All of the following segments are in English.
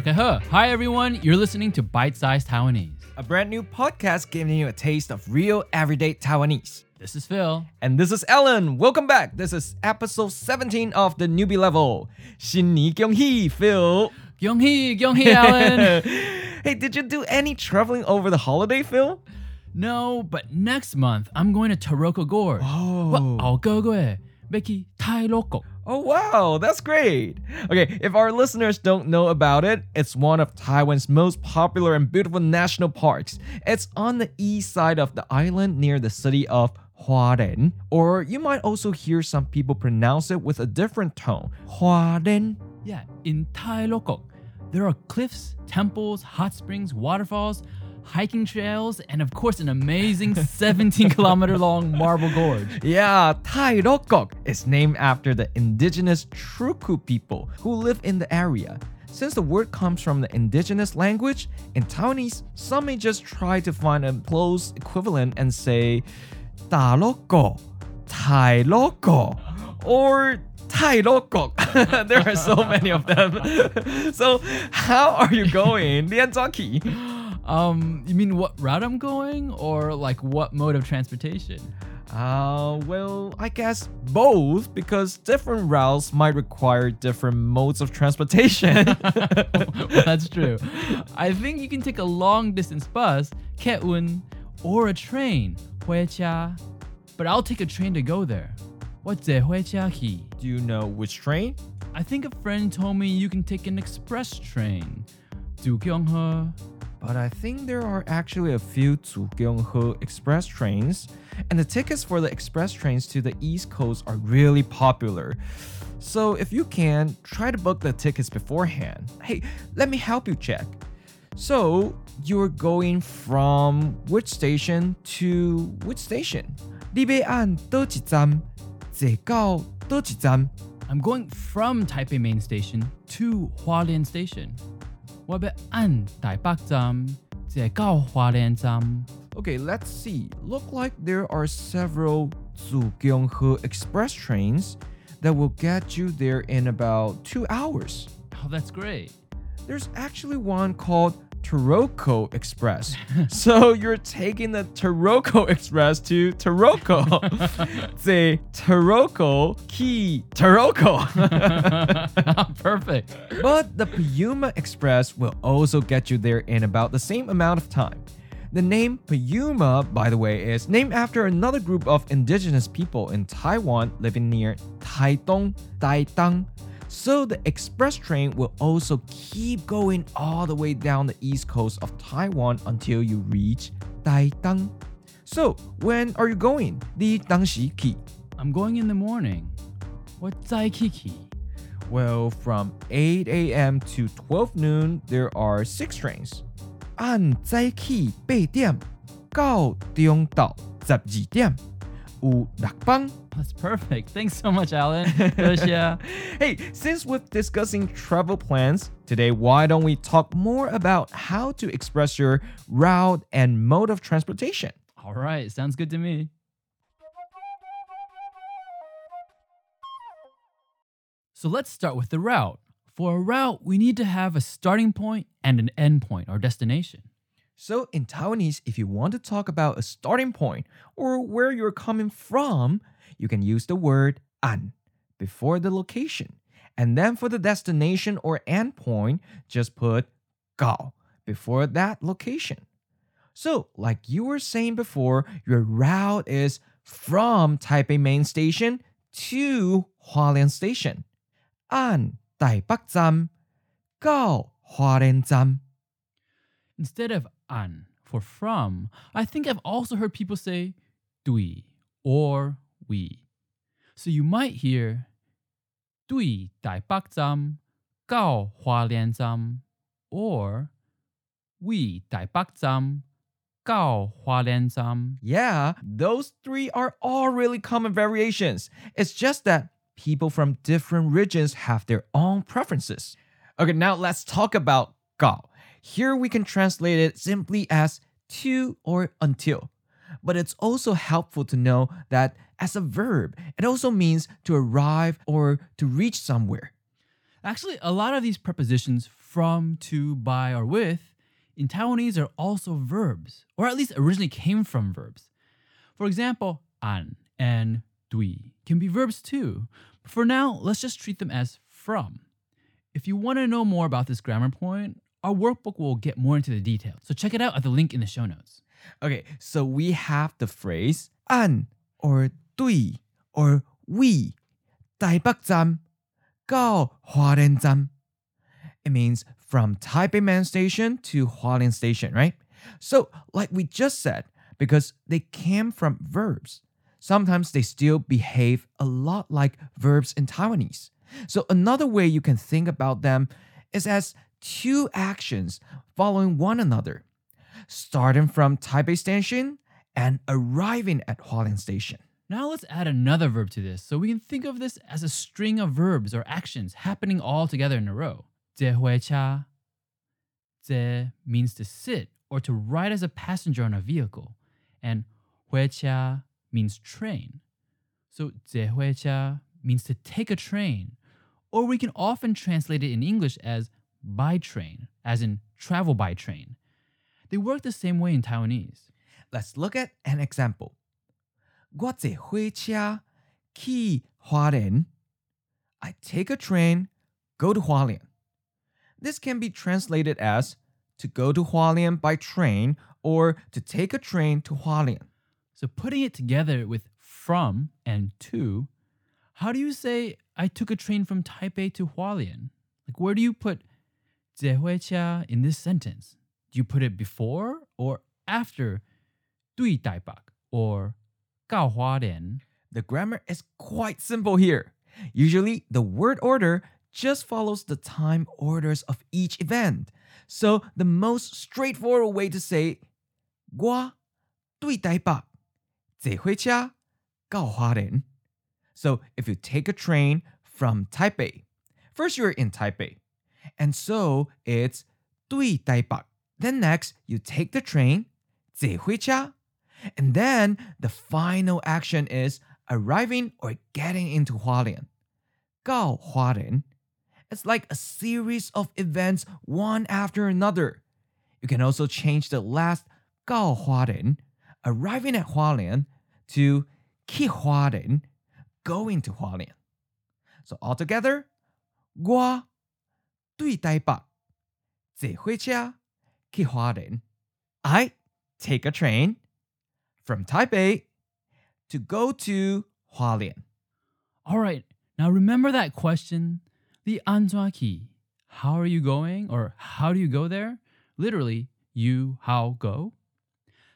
Dakahe. Hi everyone, you're listening to Bite Size Taiwanese. a brand new podcast giving you a taste of real everyday Taiwanese. This is Phil. And this is Ellen. Welcome back. This is episode 17 of the newbie level. 新年恭喜, Phil. Gyonghee, Gyonghee, Alan. hey, did you do any traveling over the holiday, Phil? no, but next month I'm going to Taroko Gorge. Oh. 我个个诶，Becky 太 local。 Oh, wow, that's great. Okay, if our listeners don't know about it, it's one of Taiwan's most popular and beautiful national parks. It's on the east side of the island near the city of Huaren, or you might also hear some people pronounce it with a different tone. Huaren. Yeah, in Tai Lokok, there are cliffs, temples, hot springs, waterfalls, hiking trails, and of course an amazing 17 kilometer long marble gorge. Yeah, Tai Rokok is named after the indigenous Truku people who live in the area. Since the word comes from the indigenous language, in Taiwanese, some may just try to find a close equivalent and say Da Loko, Tai Loko, or Tai Loko. there are so many of them. so, how are you going, Lian Zaki? Um, you mean what route I'm going, or like what mode of transportation? Uh, well, I guess both because different routes might require different modes of transportation. well, that's true. I think you can take a long distance bus, Ketun, or a train, Huecha. But I'll take a train to go there. What's a Huecha he? Do you know which train? I think a friend told me you can take an express train. Dukyonghe But I think there are actually a few Zugyeonghe express trains, and the tickets for the express trains to the East Coast are really popular. So if you can, try to book the tickets beforehand. Hey, let me help you check. So you're going from which station to which station? 你要按倒一站，坐到倒一站？ I'm going from Taipei Main Station to Hualien Station. 我要按台北站，再到花莲站。 Okay, let's see. Look like there are several Zugyeonghe express trains that will get you there in about two hours. Oh, that's great. There's actually one called Taroko Express. so you're taking the Taroko Express to Taroko. the Taroko Key Taroko. Perfect. But the Puyuma Express will also get you there in about the same amount of time. The name Puyuma, by the way, is named after another group of indigenous people in Taiwan living near Taitung, Taitang. So the express train will also keep going all the way down the east coast of Taiwan until you reach Taitang. So, when are you going? 你当时去 I'm going in the morning. What zai kiki? Well, from 8 a.m. to 12 noon, there are six trains. 按早起八点到中岛十二点， u dakbang. That's perfect. Thanks so much, Alan. hey, since we're discussing travel plans, today why don't we talk more about how to express your route and mode of transportation? All right, sounds good to me. So let's start with the route. For a route, we need to have a starting point and an end point, our destination. So, in Taiwanese, if you want to talk about a starting point or where you're coming from, you can use the word an before the location. And then for the destination or endpoint, just put gao before that location. So, like you were saying before, your route is from Taipei Main Station to Hualien Station. An Taipei Zam, Gao Hualien Zam. Instead of an for from, I think I've also heard people say dui or we. So you might hear dui dai bak zam gao hua lian zam or we dai bak zam gao hua lian zam. Yeah, those three are all really common variations. It's just that people from different regions have their own preferences. Okay, now let's talk about gao. Here we can translate it simply as to or until. But it's also helpful to know that as a verb, it also means to arrive or to reach somewhere. Actually, a lot of these prepositions from, to, by, or with in Taiwanese are also verbs, or at least originally came from verbs. For example, an and dui can be verbs too. But for now, let's just treat them as from. If you want to know more about this grammar point, our workbook will get more into the details, so check it out at the link in the show notes. Okay, so we have the phrase an or dui or we, Taipei Gao Huaren It means from Taipei Main Station to Hualien Station, right? So, like we just said, because they came from verbs, sometimes they still behave a lot like verbs in Taiwanese. So, another way you can think about them is as two actions following one another, starting from Taipei Station and arriving at Hualien Station. Now let's add another verb to this so we can think of this as a string of verbs or actions happening all together in a row. 接回家. Zhe means to sit or to ride as a passenger on a vehicle, and 回家 means train. So 接回家 means to take a train, or we can often translate it in English as by train, as in travel by train. They work the same way in Taiwanese. Let's look at an example. 我坐火车去花莲. I take a train, go to Hualien. This can be translated as to go to Hualien by train or to take a train to Hualien. So putting it together with from and to, how do you say I took a train from Taipei to Hualien? Like where do you put 接回家 in this sentence? Do you put it before or after 对台北 or 到花莲? The grammar is quite simple here. Usually, the word order just follows the time orders of each event. So, the most straightforward way to say 我对台北坐火车到花莲. So, if you take a train from Taipei, first you're in Taipei, and so it's 对台北. Then next, you take the train 坐回车 and then the final action is arriving or getting into Hualien. 到花莲. It's like a series of events one after another. You can also change the last 到花莲, arriving at Hualien, to 去花莲, going to Hualien. So altogether, 我 对台北坐火车去花莲. I take a train from Taipei to go to Hualien. All right. Now remember that question, the anzuaki. How are you going or how do you go there? Literally, you how go?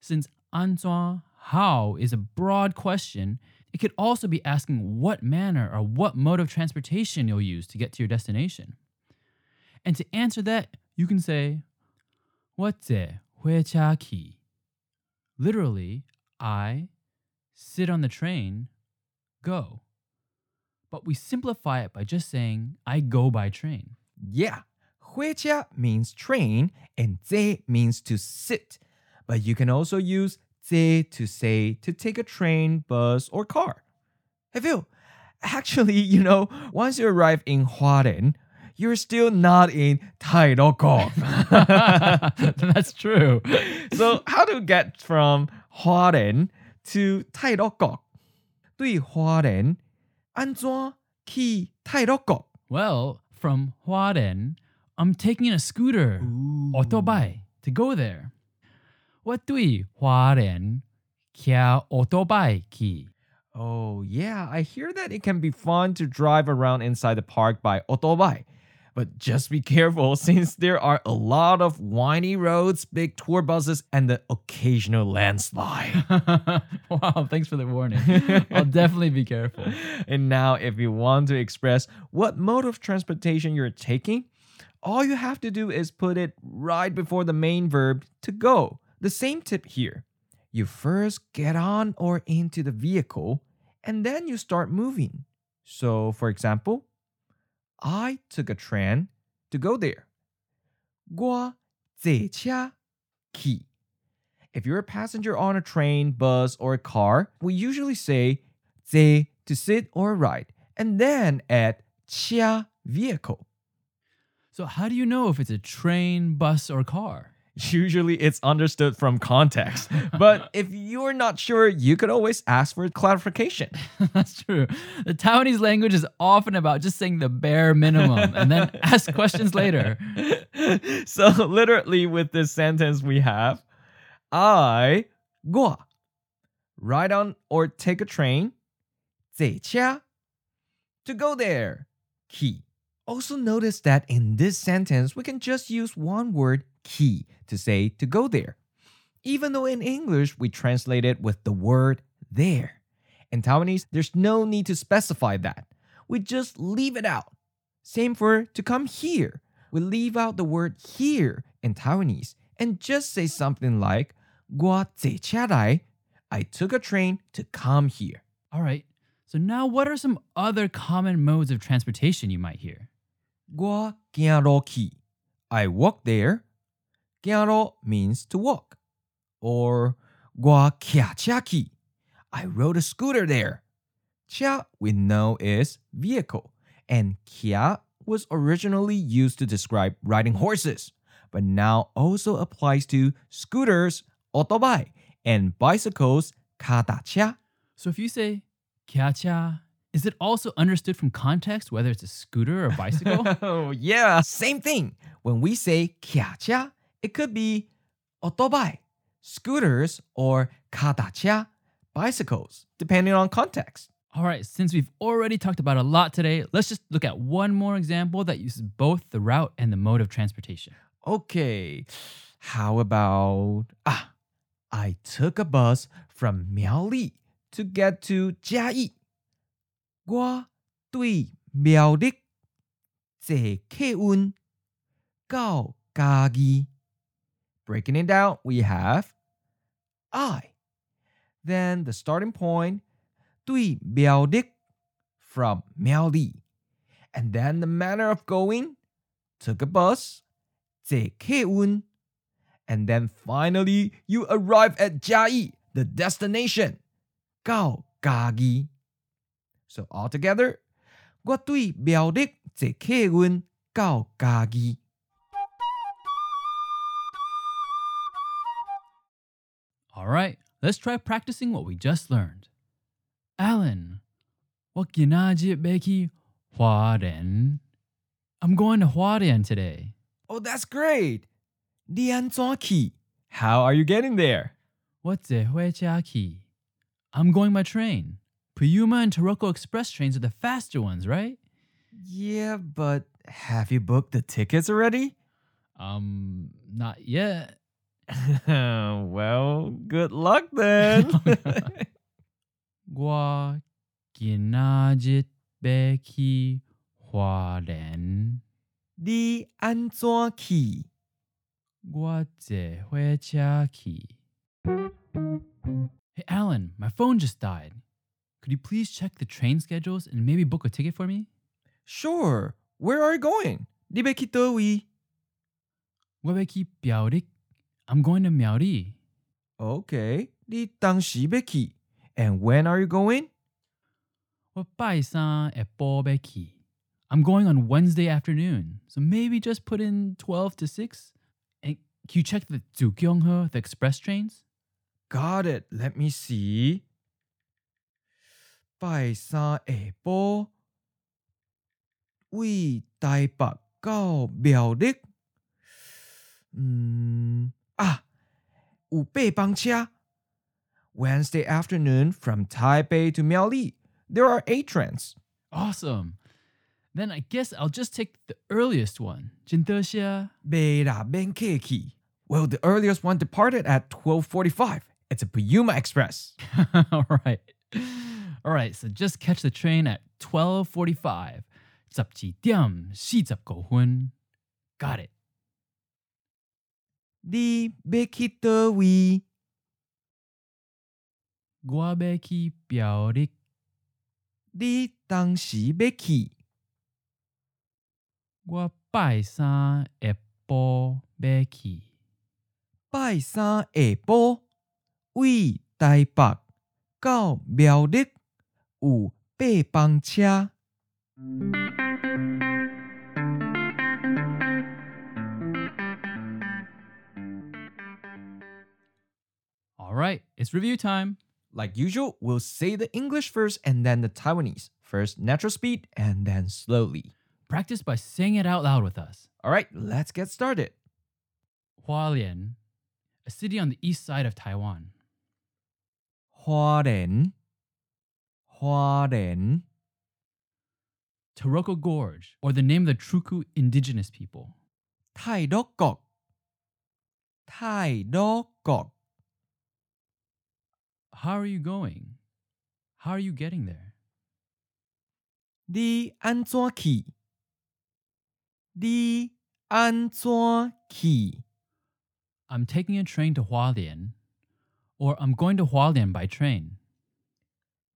Since anzua how is a broad question, it could also be asking what manner or what mode of transportation you'll use to get to your destination. And to answer that, you can say, Whatze huechaki? Literally, I sit on the train, go. But we simplify it by just saying, I go by train. Yeah, huecha means train and ze means to sit. But you can also use ze to say to take a train, bus, or car. Hey Phil, actually, you know, once you arrive in Huaren, you're still not in Taidokok. That's true. so how to get from Hualien to Taidokok? 对花莲安怎去泰鲁国？ Well, from Huaren, I'm taking a scooter, otobai, to go there. What do we Huaren kia otobai ki? Oh, yeah, I hear that it can be fun to drive around inside the park by otobai. But just be careful since there are a lot of windy roads, big tour buses, and the occasional landslide. wow, thanks for the warning. I'll definitely be careful. and now, if you want to express what mode of transportation you're taking, all you have to do is put it right before the main verb to go. The same tip here. You first get on or into the vehicle and then you start moving. So, for example, I took a train to go there. 我坐车去. If you're a passenger on a train, bus, or a car, we usually say 坐 to sit or ride, and then add 车 vehicle. So, how do you know if it's a train, bus, or car? Usually it's understood from context. But if you're not sure, you could always ask for clarification. That's true. The Taiwanese language is often about just saying the bare minimum and then ask questions later. So, literally, with this sentence, we have I go ride on or take a train. 这家 to go there. Key. Also notice that in this sentence we can just use one word key, to say to go there. Even though in English we translate it with the word there. In Taiwanese, there's no need to specify that. We just leave it out. Same for to come here. We leave out the word here in Taiwanese and just say something like 我坐车来 I took a train to come here. All right. So now what are some other common modes of transportation you might hear? 我行路去. I walk there. Gyaro means to walk. Or Guakiachaki. I rode a scooter there. Chia we know is vehicle, and Kia was originally used to describe riding horses, but now also applies to scooters, otobai, and bicycles, kadacha. So if you say kia chia, is it also understood from context whether it's a scooter or a bicycle? oh, yeah, same thing. When we say kia chia. it could be otobai, scooters, or kadacha, bicycles, depending on context. All right, since we've already talked about a lot today, let's just look at one more example that uses both the route and the mode of transportation. Okay, how about ah, I took a bus from Miaoli to get to Jiayi. 我对苗栗坐客运到嘉义。 Breaking it down, we have I. Then the starting point, 对苗栗 from 苗栗. And then the manner of going, took a bus, 坐客运. And then finally, you arrive at Jiayi, the destination, 到嘉义。so altogether, 我对苗栗坐客运到嘉义。 All right, let's try practicing what we just learned. Alan, what beki Huaren? I'm going to Huaren today. Oh, that's great. Dian How are you getting there? What's ki? I'm going by train. Puyuma and Taroko Express trains are the faster ones, right? Yeah, but have you booked the tickets already? Um, not yet. well, good luck then. Gua ginajit beki huaren. Di an ki. Gua ze ki. Hey, Alan, my phone just died. Could you please check the train schedules and maybe book a ticket for me? Sure. Where are you going? Dibeki Towi. Webeki Biaorik. I'm going to Miaori. Okay. Di Tang Shibeki. And when are you going? Beki. I'm going on Wednesday afternoon, so maybe just put in 12 to 6. And can you check the Zhugyonghe, the express trains? Got it. Let me see. 拜三下晡，为台北到苗栗。嗯 Ah, Wednesday afternoon from Taipei to Miaoli. There are eight trains. Awesome. Then I guess I'll just take the earliest one. Jintoshia. Beira Benkeki. Well, the earliest one departed at 12:45. It's a Puyuma Express. All right. All right, so just catch the train at 12:45. Got it. 你要去倒位？我要去表弟。你当时要去？我拜三下晡要去。拜三下晡，為台北到苗栗。有八班车。right, it's review time. Like usual, we'll say the English first and then the Taiwanese. First, natural speed and then slowly. Practice by saying it out loud with us. All right, let's get started. Hualien, a city on the east side of Taiwan. Hualien, Hualien, Taroko Gorge, or the name of the Truku indigenous people. Taidokok, Taidokok. How are you going? How are you getting there? 你安怎去？你安怎去？ I'm taking a train to Hualien, or I'm going to Hualien by train.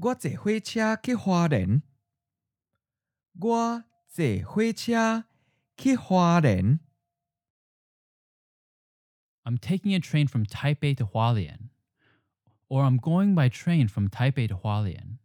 我坐火车去花莲。我坐火车去花莲。 I'm taking a train from Taipei to Hualien, Or I'm going by train from Taipei to Hualien.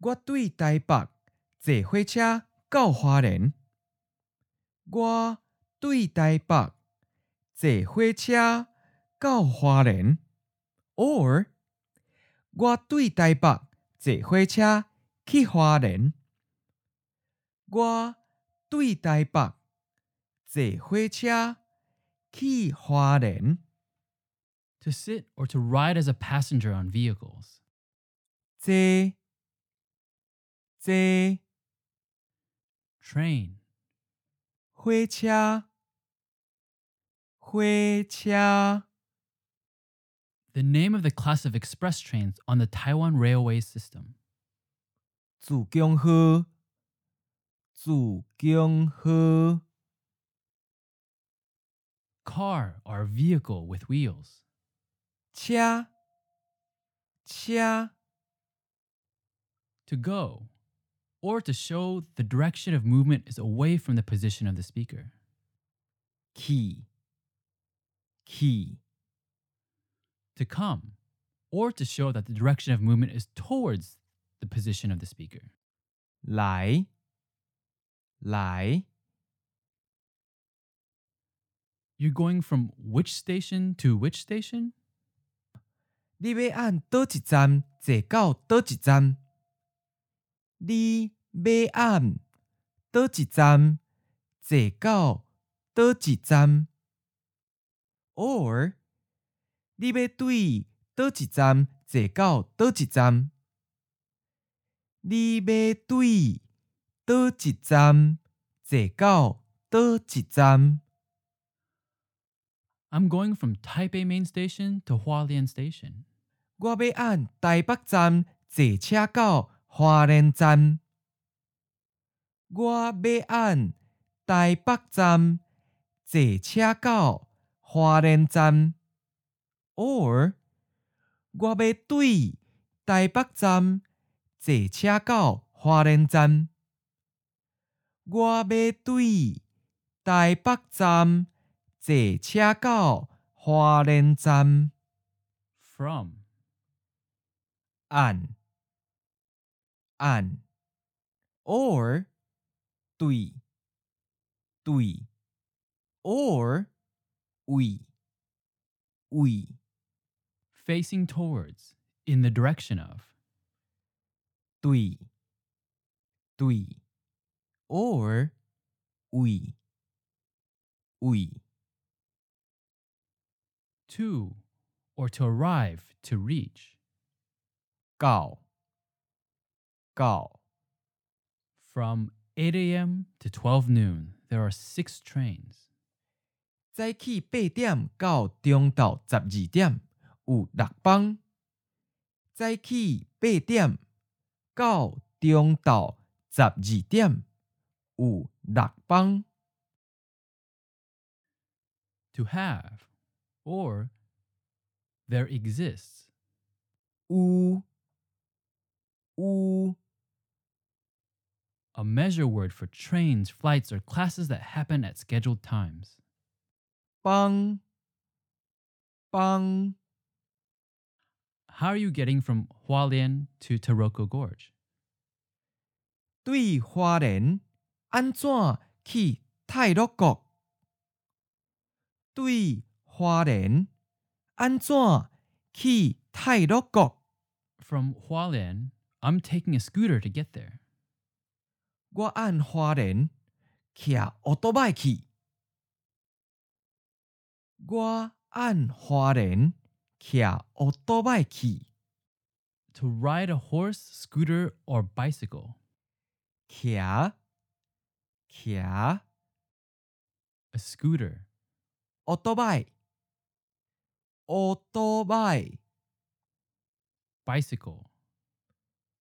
我對台北坐火車到花蓮。我對台北坐火車到花蓮。or 我對台北坐火車去花蓮。我對台北坐火車去花蓮。To sit or to ride as a passenger on vehicles. 坐坐 Train, 火车火车。 the name of the class of express trains on the Taiwan railway system. 自强号，自强号， Car, or vehicle with wheels. cha, to go or to show the direction of movement is away from the position of the speaker. Ki ki to come or to show that the direction of movement is towards the position of the speaker. Lai lai You're going from which station to which station? 你要按倒一站坐到倒一站？你要按倒一站坐到倒一站？or 你要对倒一站坐到倒一站？你要对倒一站坐到倒一站？I'm going from Taipei Main Station to Hualien Station. 我要按台北站坐车到花蓮站。我要按台北站坐车到花蓮站。or 我要对台北站坐车到花蓮站。我要对台北站坐车到花蓮站。From, an an or tui tui or we we facing towards in the direction of. Tui tui or we we to or to arrive to reach 到到 From 8 a.m. to 12 noon, there are six trains. 早起八点到中昼十二点有六班。早起八点到中昼十二点有六班。 To have, or there exists. 有 有 A measure word for trains, flights, or classes that happen at scheduled times. 班班 How are you getting from Hualien to Taroko Gorge? 对花莲安怎去泰鲁国？对花莲安怎 去泰鲁国。 From Hualien, I'm taking a scooter to get there. 我按花莲骑奥多拜去。我按花莲骑奥多拜去。 To ride a horse, scooter, or bicycle. 骑骑 A scooter. 奥多拜奥多拜 Bicycle.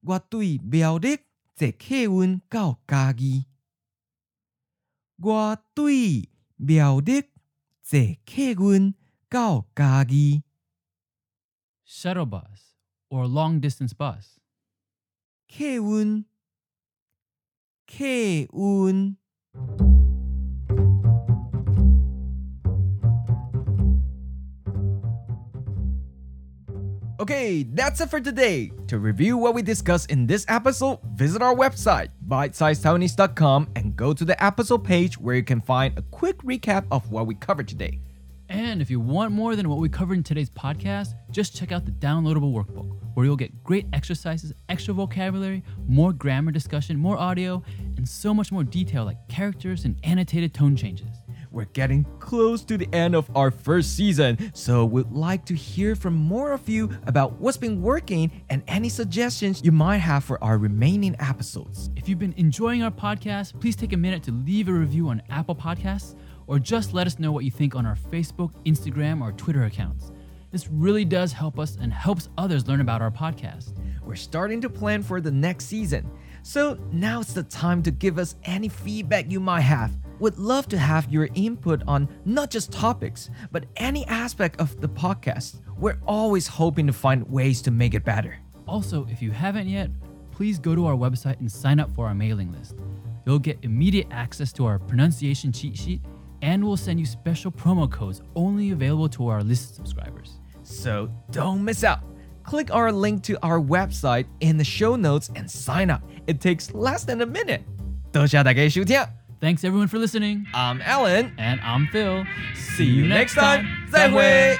我对苗栗坐客运到家己。我对苗栗坐客运到家己。Shuttle bus or long distance bus. 客运，客运。Okay, that's it for today. To review what we discussed in this episode, visit our website, bitesizedtaiwanese.com, and go to the episode page where you can find a quick recap of what we covered today. And if you want more than what we covered in today's podcast, just check out the downloadable workbook, where you'll get great exercises, extra vocabulary, more grammar discussion, more audio, and so much more detail like characters and annotated tone changes. We're getting close to the end of our first season, so we'd like to hear from more of you about what's been working and any suggestions you might have for our remaining episodes. If you've been enjoying our podcast, please take a minute to leave a review on Apple Podcasts or just let us know what you think on our Facebook, Instagram, or Twitter accounts. This really does help us and helps others learn about our podcast. We're starting to plan for the next season, so now's the time to give us any feedback you might have We'd love to have your input on not just topics, but any aspect of the podcast. We're always hoping to find ways to make it better. Also, if you haven't yet, please go to our website and sign up for our mailing list. You'll get immediate access to our pronunciation cheat sheet, and we'll send you special promo codes only available to our list subscribers. So don't miss out. Click our link to our website in the show notes and sign up. It takes less than a minute. 多谢大家收听 Thanks everyone for listening, I'm Alan. and I'm Phil. See you next time. 再会。